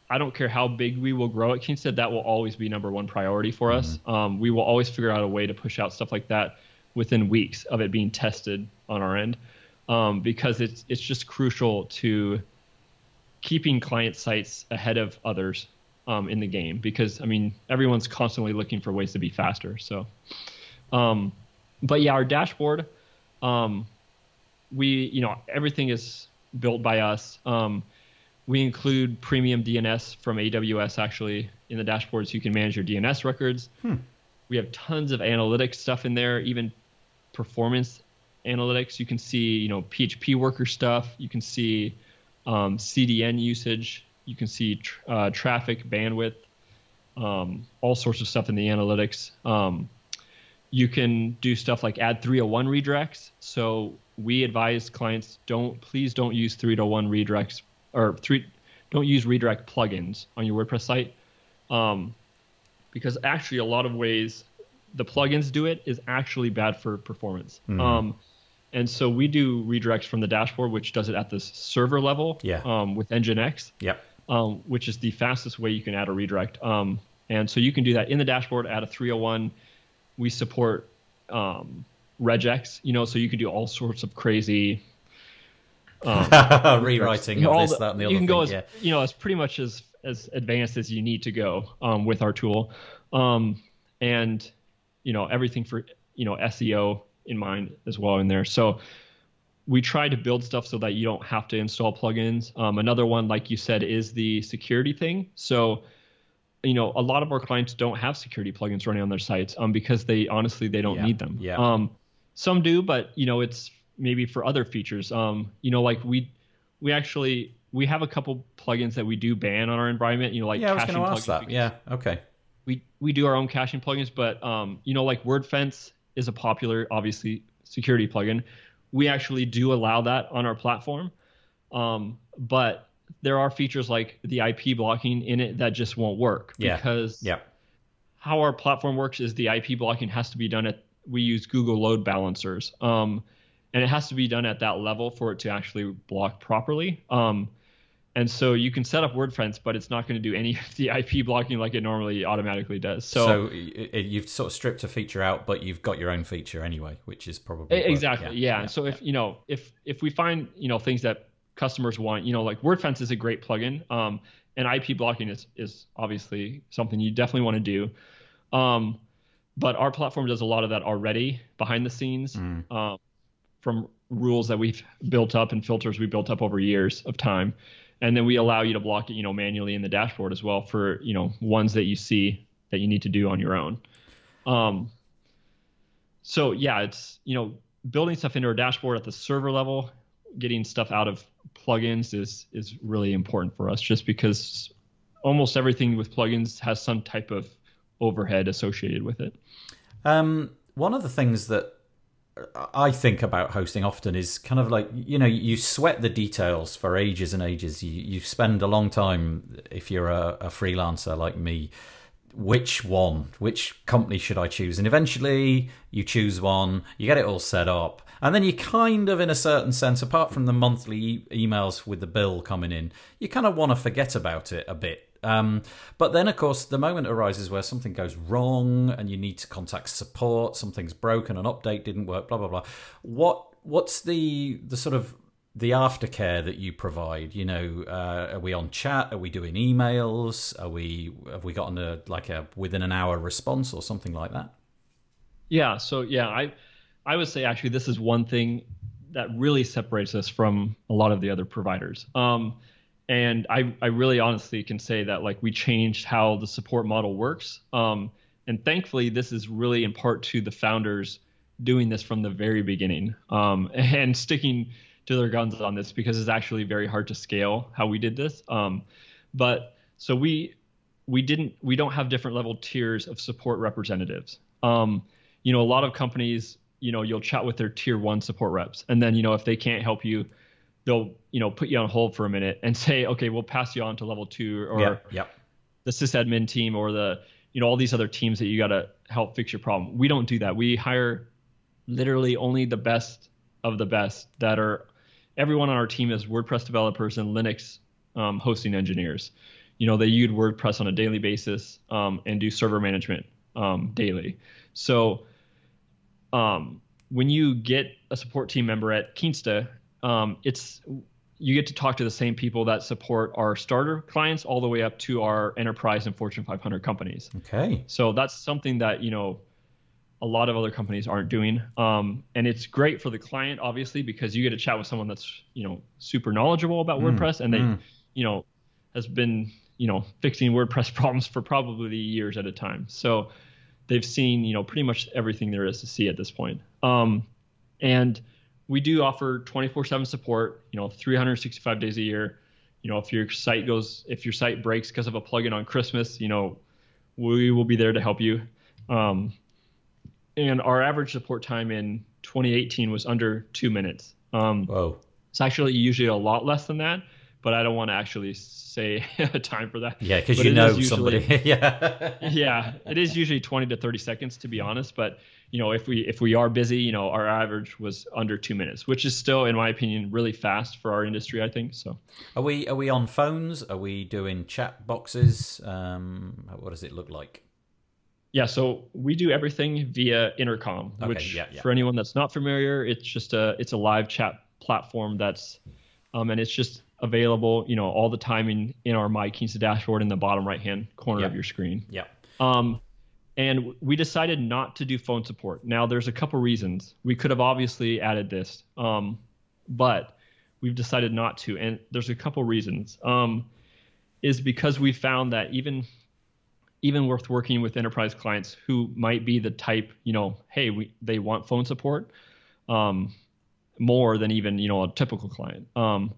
I don't care how big we will grow at Kinsta, that will always be number one priority for mm-hmm. us. Um, we will always figure out a way to push out stuff like that within weeks of it being tested on our end, um, because it's it's just crucial to keeping client sites ahead of others um, in the game because I mean everyone's constantly looking for ways to be faster. So, um, but yeah, our dashboard, um, we you know everything is built by us. Um, we include premium DNS from AWS actually in the dashboard, so you can manage your DNS records. Hmm. We have tons of analytics stuff in there, even performance analytics. You can see, you know, PHP worker stuff. You can see um, CDN usage. You can see tr- uh, traffic bandwidth, um, all sorts of stuff in the analytics. Um, you can do stuff like add 301 redirects. So we advise clients don't please don't use 301 redirects or three don't use redirect plugins on your WordPress site. Um, because actually a lot of ways the plugins do it is actually bad for performance. Mm. Um, and so we do redirects from the dashboard, which does it at the server level Yeah. um, with Nginx, Yep. um, which is the fastest way you can add a redirect. Um, and so you can do that in the dashboard, add a 301. We support um, regex, you know, so you can do all sorts of crazy um, Rewriting you know, of all this, the- that, and the you can thing. go as yeah. you know as pretty much as as advanced as you need to go um, with our tool, um, and you know everything for you know SEO in mind as well in there. So we try to build stuff so that you don't have to install plugins. Um, another one, like you said, is the security thing. So you know a lot of our clients don't have security plugins running on their sites um, because they honestly they don't Yeah, need them. yeah. Um, some do, but you know it's maybe for other features. Um, you know, like we we actually we have a couple plugins that we do ban on our environment. You know, like yeah, I was caching plugins. Yeah. Okay. we we do our own caching plugins, but um, you know, like WordFence is a popular, obviously, security plugin. We actually do allow that on our platform, um, but there are features like the IP blocking in it that just won't work Yeah. because Yeah. how our platform works is the IP blocking has to be done at we use Google load balancers, um, and it has to be done at that level for it to actually block properly. Um, and so you can set up WordFence, but it's not going to do any of the IP blocking like it normally automatically does. So, So, you've sort of stripped a feature out, but you've got your own feature anyway, which is probably work- exactly, yeah. And so if you know if if we find you know things that customers want, you know, like WordFence is a great plugin, um, and IP blocking is is obviously something you definitely want to do. Um, but our platform does a lot of that already behind the scenes Mm. um, from rules that we've built up and filters we built up over years of time. And then we allow you to block it, you know, manually in the dashboard as well for, you know, ones that you see that you need to do on your own. Um, so yeah, it's, you know, building stuff into our dashboard at the server level, getting stuff out of plugins is is really important for us just because almost everything with plugins has some type of overhead associated with it. Um, one of the things that I think about hosting often is kind of like you know you sweat the details for ages and ages. You you spend a long time if you're a, a freelancer like me. Which one? Which company should I choose? And eventually you choose one. You get it all set up, and then you kind of, in a certain sense, apart from the monthly e- emails with the bill coming in, you kind of want to forget about it a bit. Um, but then, of course, the moment arises where something goes wrong and you need to contact support. Something's broken, an update didn't work. Blah blah blah. What what's the the sort of the aftercare that you provide? You know, uh, are we on chat? Are we doing emails? Are we have we gotten a like a within an hour response or something like that? Yeah. So yeah, I I would say actually this is one thing that really separates us from a lot of the other providers. Um, and I I really honestly can say that like we changed how the support model works. Um, and thankfully this is really in part to the founders doing this from the very beginning um, and sticking to their guns on this because it's actually very hard to scale how we did this. Um, but so we we didn't we don't have different level tiers of support representatives. Um, you know, a lot of companies, you know, you'll chat with their tier one support reps, and then you know if they can't help you, they'll you know put you on hold for a minute and say, okay, we'll pass you on to level two or yeah, yeah. the sysadmin team or the you know all these other teams that you got to help fix your problem. We don't do that. We hire literally only the best of the best that are everyone on our team is WordPress developers and Linux um, hosting engineers. You know, they use WordPress on a daily basis um, and do server management um, daily. So um, when you get a support team member at Kinsta, um, it's you get to talk to the same people that support our starter clients all the way up to our enterprise and Fortune 500 companies. Okay. So that's something that you know a lot of other companies aren't doing, um, and it's great for the client obviously because you get to chat with someone that's you know super knowledgeable about WordPress and they mm. you know has been you know fixing WordPress problems for probably years at a time. So they've seen you know pretty much everything there is to see at this point. Um, and we do offer 24/7 support. You know, 365 days a year. You know, if your site goes, if your site breaks because of a plugin on Christmas, you know, we will be there to help you. Um, and our average support time in 2018 was under two minutes. Um, Whoa. It's actually usually a lot less than that, but I don't want to actually say a time for that. Yeah, because you know usually- somebody. yeah. yeah, it is usually 20 to 30 seconds to be honest, but you know, if we if we are busy, you know, our average was under 2 minutes, which is still in my opinion really fast for our industry, I think. So, Are we are we on phones? Are we doing chat boxes? Um, what does it look like? yeah, so we do everything via intercom, Okay, which yeah, yeah. for anyone that's not familiar, it's just a it's a live chat platform that's um and it's just available, you know, all the time in in our My Kinsta dashboard in the bottom right-hand corner Yeah. of your screen. Yeah. Um, and we decided not to do phone support. Now, there's a couple reasons. We could have obviously added this, um, but we've decided not to. And there's a couple reasons. Um, is because we found that even even worth working with enterprise clients who might be the type, you know, hey, we they want phone support um, more than even you know a typical client. Um,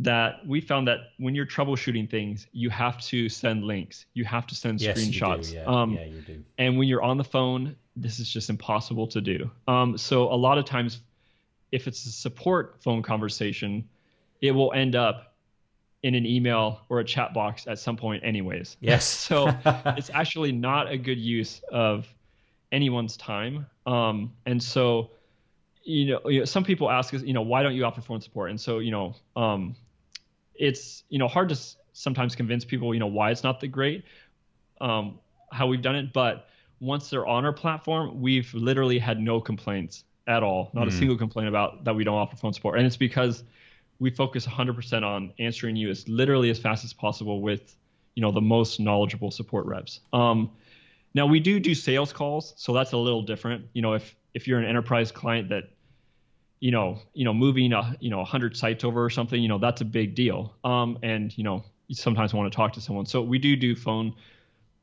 that we found that when you're troubleshooting things, you have to send links, you have to send Yes, screenshots. you do. Yeah, um, yeah, you do. and when you're on the phone, this is just impossible to do. Um, so a lot of times, if it's a support phone conversation, it will end up in an email or a chat box at some point, anyways. Yes. so it's actually not a good use of anyone's time. Um, and so, you know, you know, some people ask us, you know, why don't you offer phone support? And so, you know, um, it's you know hard to s- sometimes convince people, you know, why it's not the great, um, how we've done it. But once they're on our platform, we've literally had no complaints at all, not a single complaint about that we don't offer phone support, and it's because we focus 100% on answering you as literally as fast as possible with you know the most knowledgeable support reps. Um, now we do do sales calls, so that's a little different. You know, if if you're an enterprise client that you know, you know, moving a you know 100 sites over or something, you know, that's a big deal. Um, and you know, you sometimes want to talk to someone, so we do do phone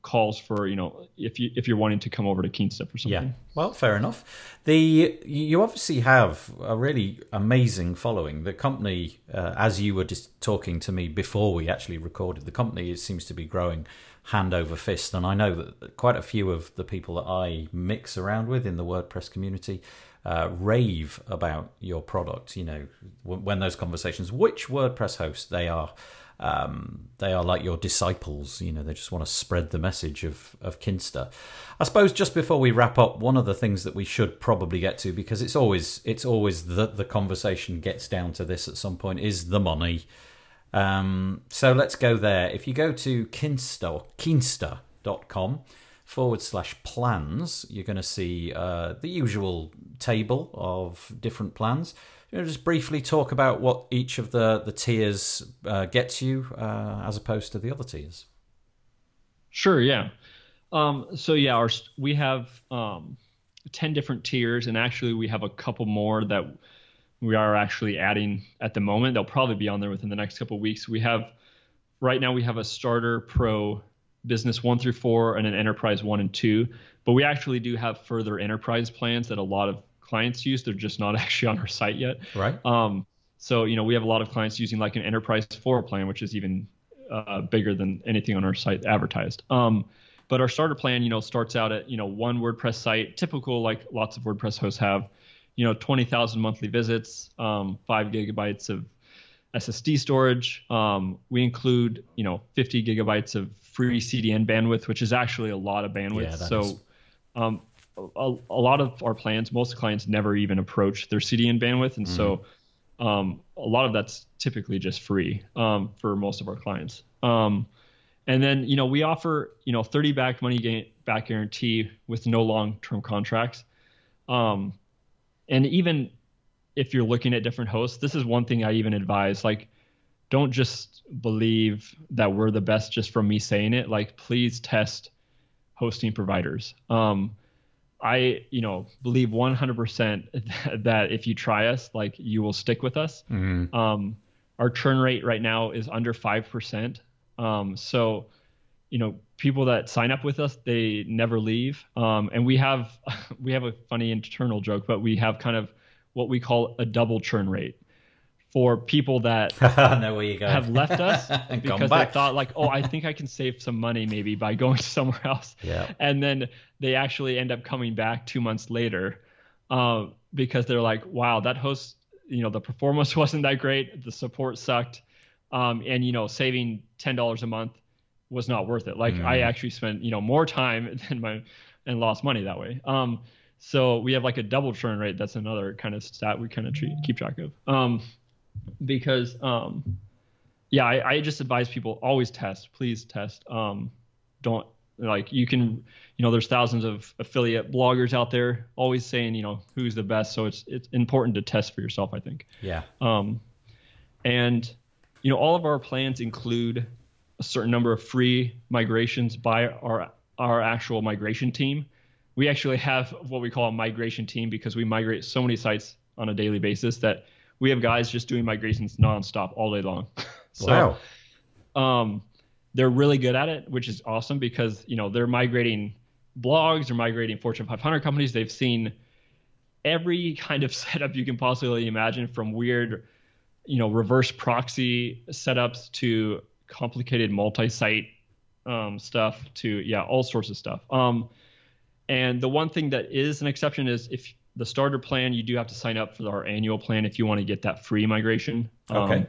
calls for you know if you if you're wanting to come over to Kinsta or something. Yeah. Well, fair enough. The you obviously have a really amazing following. The company, uh, as you were just talking to me before we actually recorded, the company it seems to be growing hand over fist. And I know that quite a few of the people that I mix around with in the WordPress community uh, rave about your product. You know, when, those conversations, which WordPress host they are um, they are like your disciples. You know, they just want to spread the message of of Kinsta. I suppose just before we wrap up, one of the things that we should probably get to because it's always it's always that the conversation gets down to this at some point is the money. Um, so let's go there. If you go to Kinsta or Kinsta.com forward slash plans, you're going to see uh, the usual table of different plans. You know, just briefly talk about what each of the the tiers uh, gets you uh, as opposed to the other tiers. Sure. Yeah. Um, so yeah, our we have um, ten different tiers, and actually we have a couple more that we are actually adding at the moment. They'll probably be on there within the next couple weeks. We have right now we have a starter, pro, business one through four, and an enterprise one and two. But we actually do have further enterprise plans that a lot of clients use. They're just not actually on our site yet. Right. Um, so you know we have a lot of clients using like an enterprise four plan, which is even uh, bigger than anything on our site advertised. Um, but our starter plan, you know, starts out at you know one WordPress site, typical like lots of WordPress hosts have, you know, twenty thousand monthly visits, um, five gigabytes of SSD storage. Um, we include you know 50 gigabytes of free CDN bandwidth, which is actually a lot of bandwidth. Yeah, so is. um, a, a lot of our plans, most clients never even approach their CDN bandwidth, and so um, a lot of that's typically just free um, for most of our clients. Um, and then you know we offer you know 30 back money gain, back guarantee with no long-term contracts. Um, and even if you're looking at different hosts, this is one thing I even advise like don't just believe that we're the best just from me saying it. Like please test hosting providers. Um, I, you know, believe 100% that if you try us, like you will stick with us. Mm-hmm. Um, our churn rate right now is under 5%. Um, so, you know, people that sign up with us, they never leave. Um, and we have, we have a funny internal joke, but we have kind of what we call a double churn rate for people that know where you have left us because they thought like, oh, I think I can save some money maybe by going somewhere else. Yeah. And then they actually end up coming back two months later um, because they're like, wow, that host, you know, the performance wasn't that great, the support sucked, um, and you know, saving ten dollars a month was not worth it. Like I Mm. actually spent you know more time than my and lost money that way. Um, so we have like a double churn rate. That's another kind of stat we kind of treat, keep track of. Um, because um, yeah, I, I just advise people always test. Please test. Um, don't like you can you know there's thousands of affiliate bloggers out there always saying you know who's the best. So it's it's important to test for yourself. I think. Yeah. Um, and you know all of our plans include a certain number of free migrations by our our actual migration team. We actually have what we call a migration team because we migrate so many sites on a daily basis that we have guys just doing migrations nonstop all day long. so, wow. um, they're really good at it, which is awesome because you know they're migrating blogs, they're migrating Fortune 500 companies. They've seen every kind of setup you can possibly imagine, from weird, you know, reverse proxy setups to complicated multi-site um, stuff to yeah, all sorts of stuff. Um, and the one thing that is an exception is if the starter plan, you do have to sign up for our annual plan if you want to get that free migration. Okay. Um,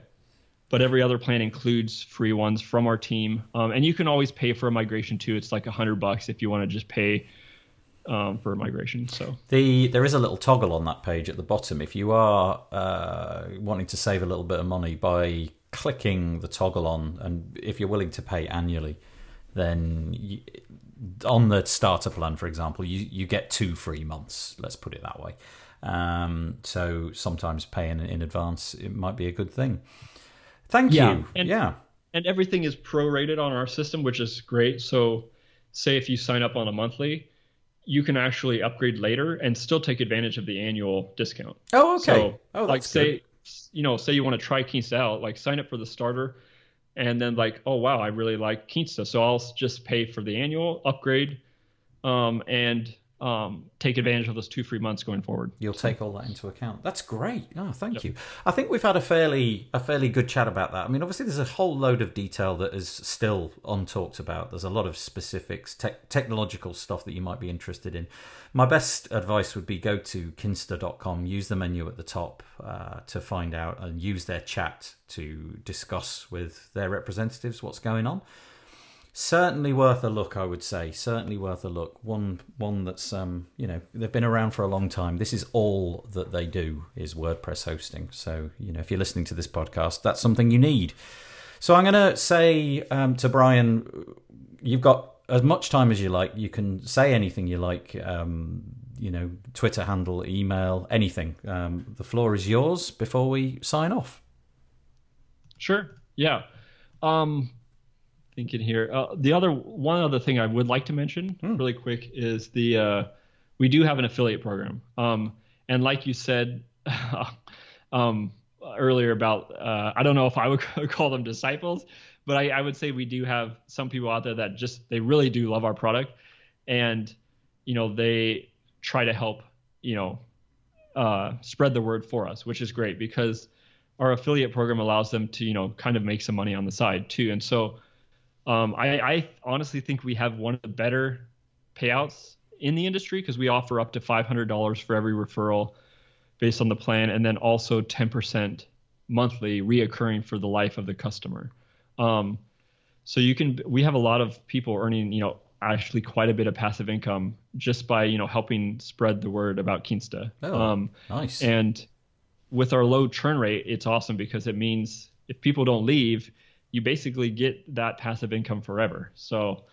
but every other plan includes free ones from our team, um, and you can always pay for a migration too. It's like a hundred bucks if you want to just pay um, for a migration. So The there is a little toggle on that page at the bottom. If you are uh, wanting to save a little bit of money by clicking the toggle on, and if you're willing to pay annually, then on the starter plan, for example, you you get two free months. Let's put it that way. Um, so sometimes paying in advance it might be a good thing. Thank Yeah, you. and- yeah. and everything is prorated on our system, which is great. So, say if you sign up on a monthly, you can actually upgrade later and still take advantage of the annual discount. Oh, okay. So, oh, like say, good. you know, say you want to try Kinsta out, like sign up for the starter, and then like, oh wow, I really like Kinsta, so I'll just pay for the annual upgrade, um, and um, take advantage of those two free months going forward. You'll take all that into account. That's great. Oh, thank you. I think we've had a fairly a fairly good chat about that. I mean, obviously, there's a whole load of detail that is still untalked about. There's a lot of specifics, tech technological stuff that you might be interested in. My best advice would be go to kinsta.com, use the menu at the top uh, to find out, and use their chat to discuss with their representatives what's going on certainly worth a look i would say. Certainly worth a look. One one that's um you know they've been around for a long time. This is all that they do is wordpress hosting. So you know if you're listening to this podcast that's something you need. So i'm going to say um, to brian you've got as much time as you like. You can say anything you like um, you know twitter handle email anything. Um, the floor is yours before we sign off. Sure. Yeah. Um, thinking here. Uh, the other one other thing I would like to mention really quick is the uh, we do have an affiliate program. Um, and like you said um, earlier about uh, I don't know if I would call them disciples, but I, I would say we do have some people out there that just they really do love our product, and you know they try to help you know uh, spread the word for us, which is great because our affiliate program allows them to you know kind of make some money on the side too and so um, I, I honestly think we have one of the better payouts in the industry because we offer up to $500 for every referral based on the plan and then also 10% monthly reoccurring for the life of the customer um, so you can we have a lot of people earning you know actually quite a bit of passive income just by you know helping spread the word about Kinsta. Oh, um, nice and with our low churn rate, it's awesome because it means if people don't leave, you basically get that passive income forever. So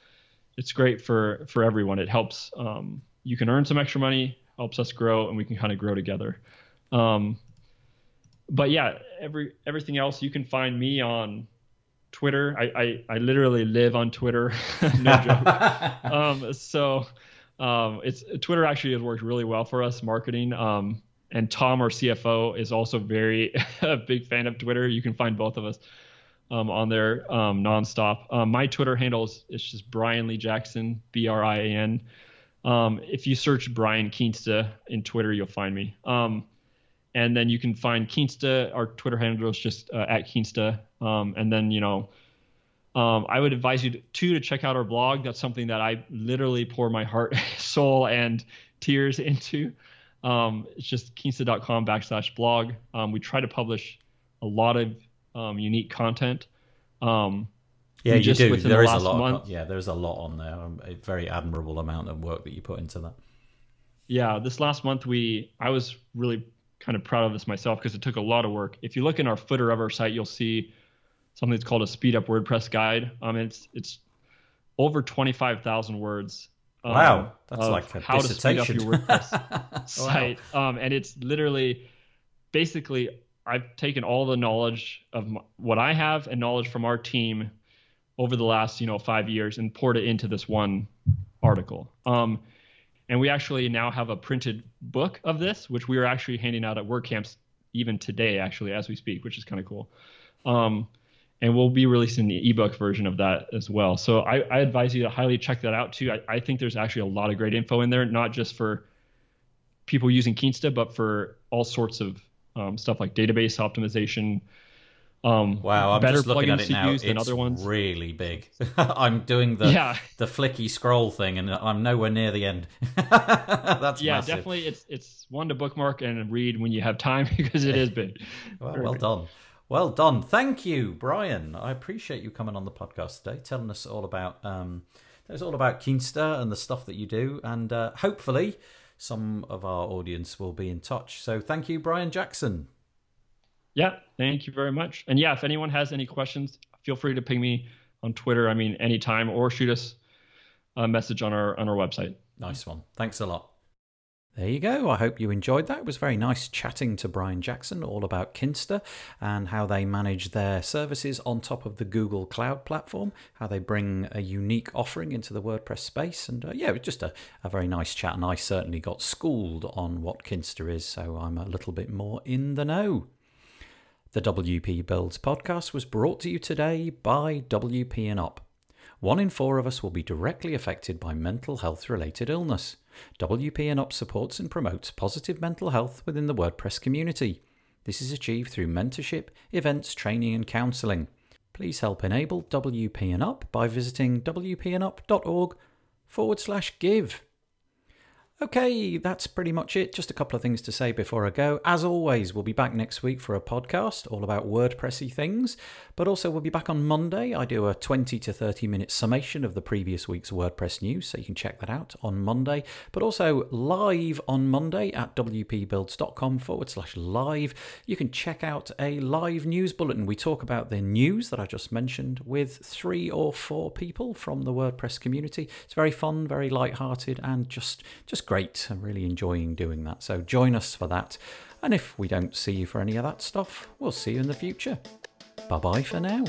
it's great for for everyone. It helps. Um, you can earn some extra money, helps us grow, and we can kind of grow together. Um, but yeah, every everything else you can find me on Twitter. I I, I literally live on Twitter. no joke. um, so um, it's Twitter actually has worked really well for us marketing. Um, and Tom, our CFO, is also very a big fan of Twitter. You can find both of us um, on there um, nonstop. Um, my Twitter handle is it's just Brian Lee Jackson, B R I A N. Um, if you search Brian Kinsta in Twitter, you'll find me. Um, and then you can find Kinsta. Our Twitter handle is just uh, at Kinsta. Um, and then you know, I would advise you to, too to check out our blog. That's something that I literally pour my heart, soul, and tears into. Um, it's just kinsta.com backslash blog. Um, we try to publish a lot of um, unique content. Um, yeah, you do. There is a lot. Month, of, yeah, there's a lot on there. A very admirable amount of work that you put into that. Yeah, this last month we I was really kind of proud of this myself because it took a lot of work. If you look in our footer of our site, you'll see something that's called a speed up WordPress guide. Um, it's it's over 25,000 words. Um, wow, that's like a how dissertation. to speed up your WordPress site. wow. Um, and it's literally basically I've taken all the knowledge of my, what I have and knowledge from our team over the last you know five years and poured it into this one article. Um, and we actually now have a printed book of this, which we are actually handing out at WordCamps even today, actually, as we speak, which is kind of cool. Um, and we'll be releasing the ebook version of that as well. So I, I advise you to highly check that out too. I, I, think there's actually a lot of great info in there, not just for people using Kinsta, but for all sorts of um, stuff like database optimization, um, wow, I'm better just looking at it now. Use than it's other ones. really big. I'm doing the yeah. the flicky scroll thing, and I'm nowhere near the end. That's yeah, massive. definitely. It's it's one to bookmark and read when you have time because it is big. well, well done. Well done. Thank you, Brian. I appreciate you coming on the podcast today, telling us all about um, it's all about Kinsta and the stuff that you do, and uh, hopefully some of our audience will be in touch. So thank you, Brian Jackson. Yeah, thank you very much. And yeah, if anyone has any questions, feel free to ping me on Twitter. I mean, anytime, or shoot us a message on our on our website. Nice one. Thanks a lot. There you go. I hope you enjoyed that. It was very nice chatting to Brian Jackson all about Kinsta and how they manage their services on top of the Google Cloud platform, how they bring a unique offering into the WordPress space. And uh, yeah, it was just a, a very nice chat. And I certainly got schooled on what Kinsta is, so I'm a little bit more in the know. The WP Builds podcast was brought to you today by WP and Up. One in four of us will be directly affected by mental health related illness. WP and Up supports and promotes positive mental health within the WordPress community. This is achieved through mentorship, events, training, and counselling. Please help enable WP and Up by visiting wpandup.org forward slash give. Okay, that's pretty much it. Just a couple of things to say before I go. As always, we'll be back next week for a podcast all about WordPressy things, but also we'll be back on Monday. I do a 20 to 30 minute summation of the previous week's WordPress news, so you can check that out on Monday. But also live on Monday at wpbuilds.com forward slash live. You can check out a live news bulletin. We talk about the news that I just mentioned with three or four people from the WordPress community. It's very fun, very light-hearted, and just just great. I'm really enjoying doing that. So join us for that. And if we don't see you for any of that stuff, we'll see you in the future. Bye bye for now.